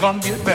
gonna be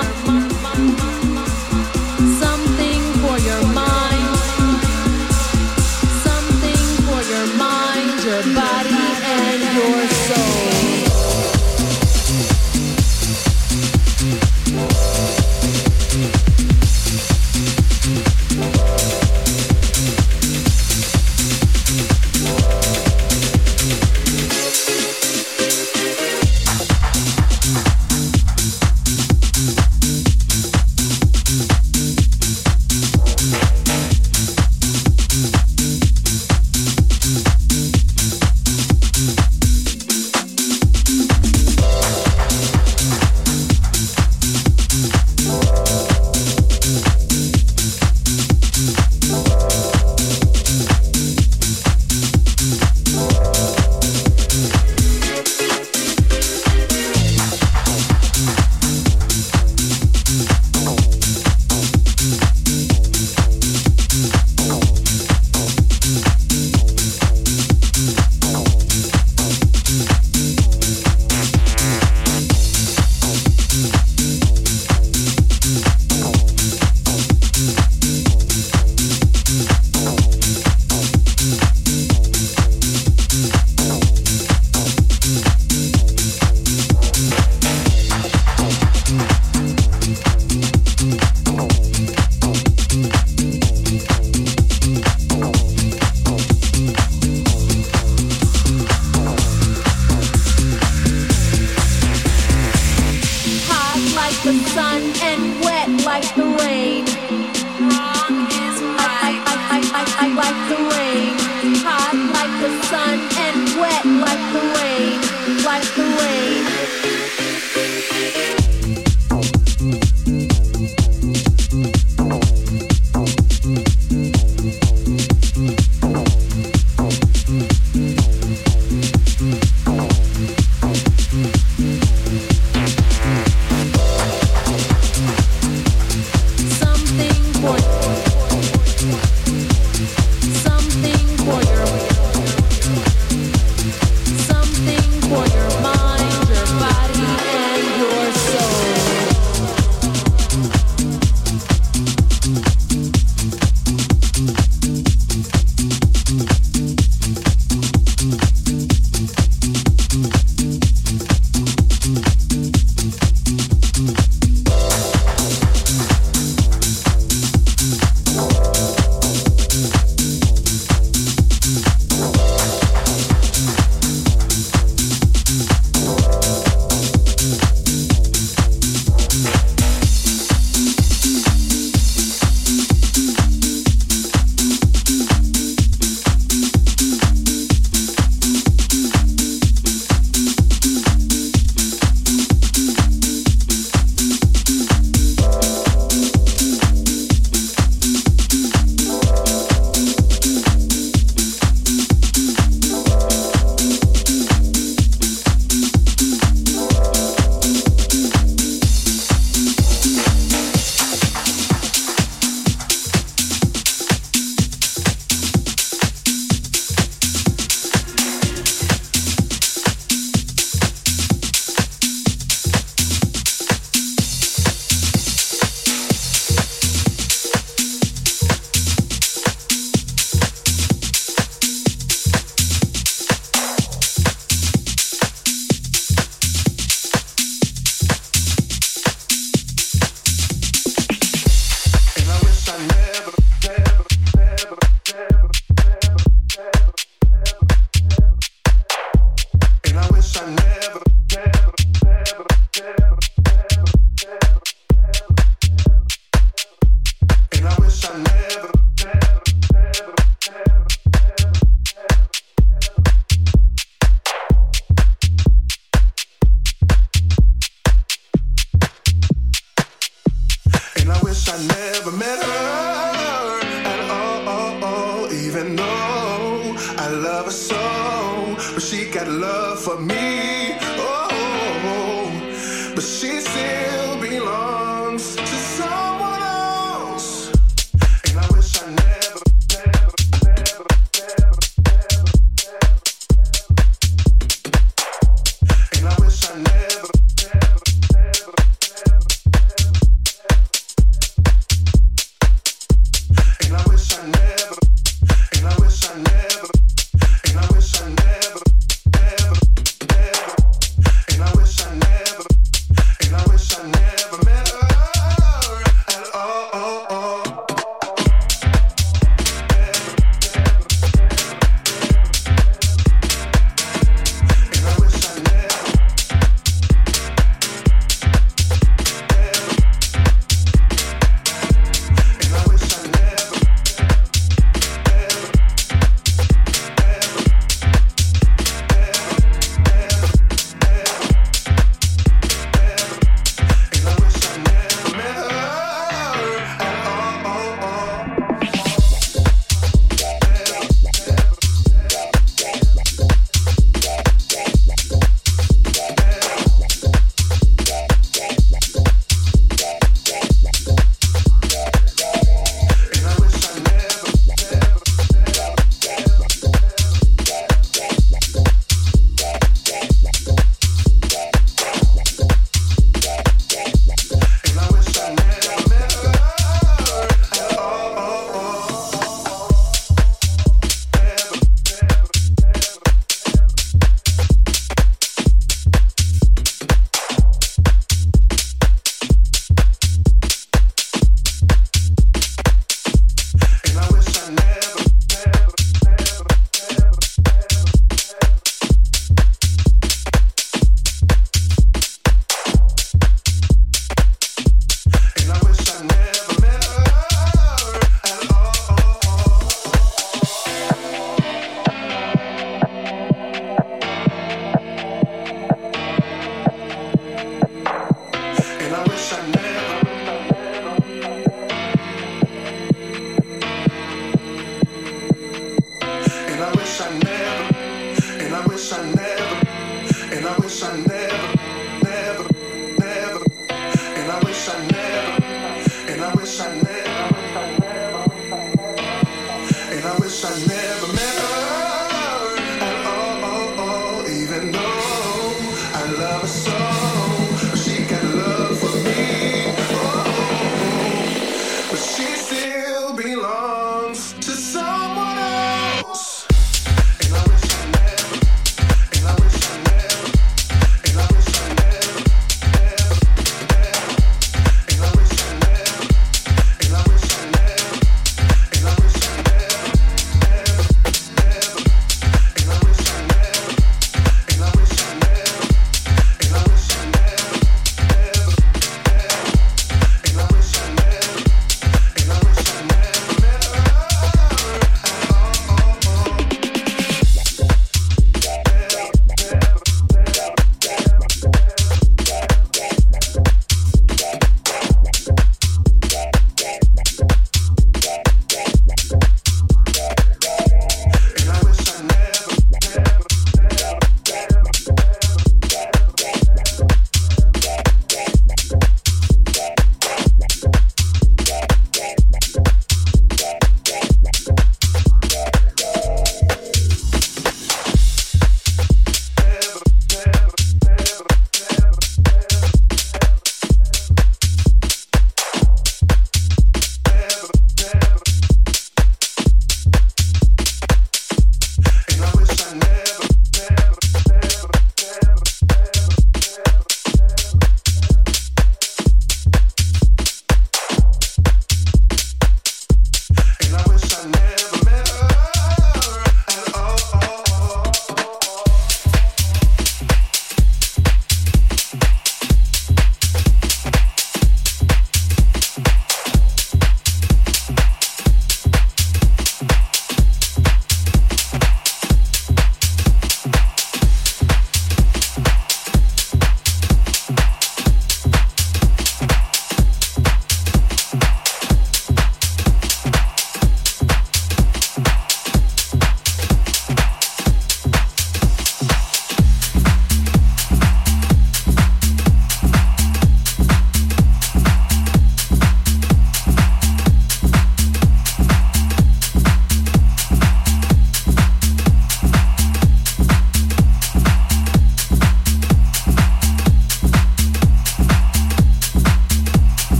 for your mind.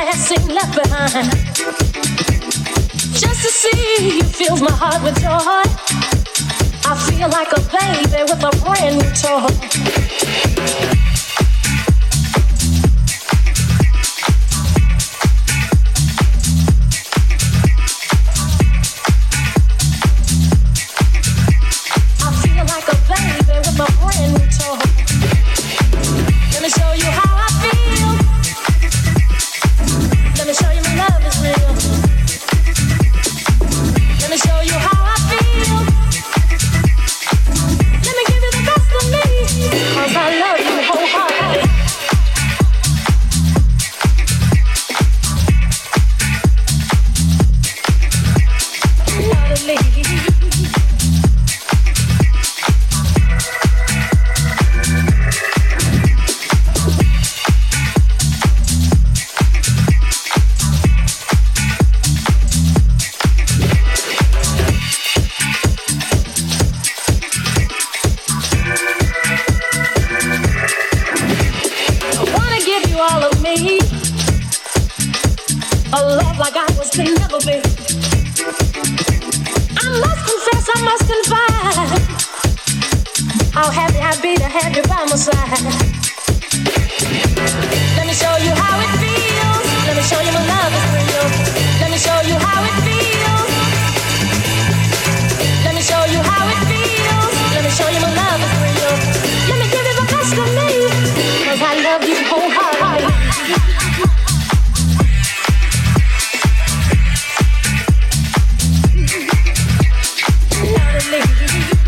passing left behind. Just to see you fills my heart with joy. I feel like a baby with a brand new toy. do.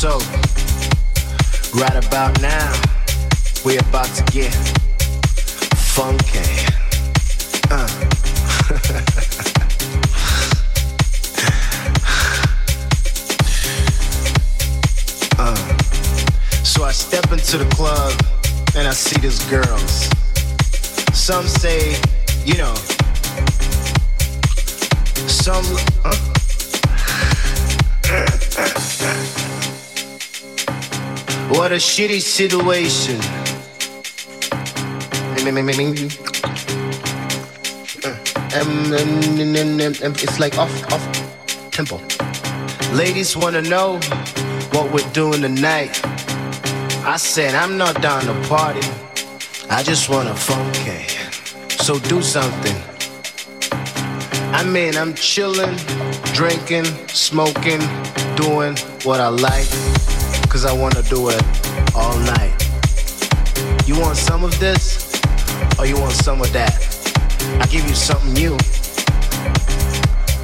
So, right about now, we're about to get funky. Uh. uh. So I step into the club and I see these girls. Some say, you know, some. What a shitty situation. It's like off, off tempo. Ladies wanna know what we're doing tonight. I said I'm not down to party. I just wanna funky. So do something. I mean, I'm chilling, drinking, smoking, doing what I like. Cause I wanna do it all night. You want some of this? Or you want some of that? I give you something new.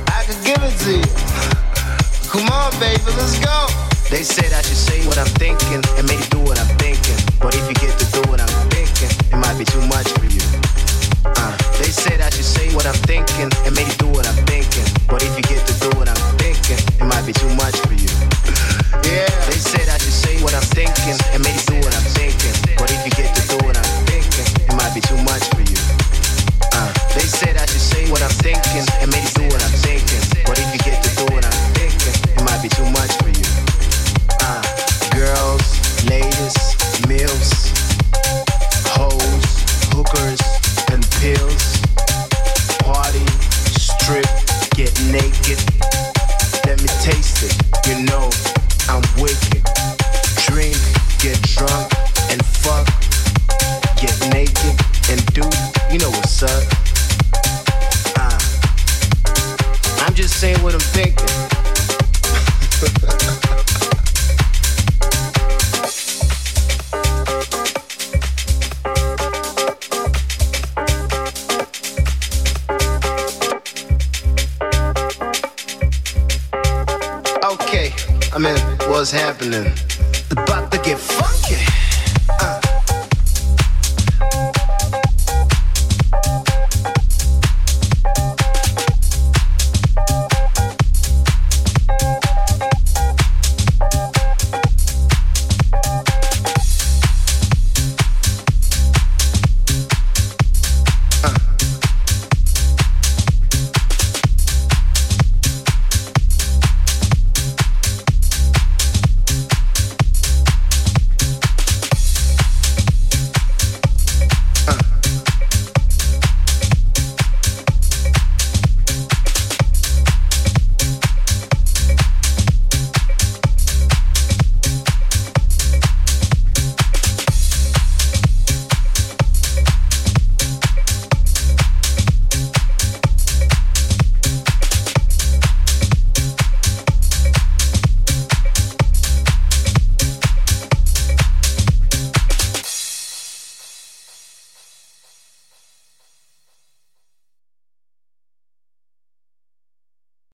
I can give it to you. Come on, baby, let's go. They said I should say what I'm thinking and maybe do what I'm thinking. But if you get to do what I'm thinking, it might be too much for you. Uh, they said I should say what I'm thinking and maybe do what I'm thinking. But if you get to do what I'm thinking, it might be too much for you. Yeah. They said I should say what I'm thinking and maybe do what I'm thinking. But if you get to do what I'm thinking, it might be too much for you. Uh, they said I should say what I'm thinking and maybe do what I'm thinking. But if you get to do what I'm thinking, it might be too much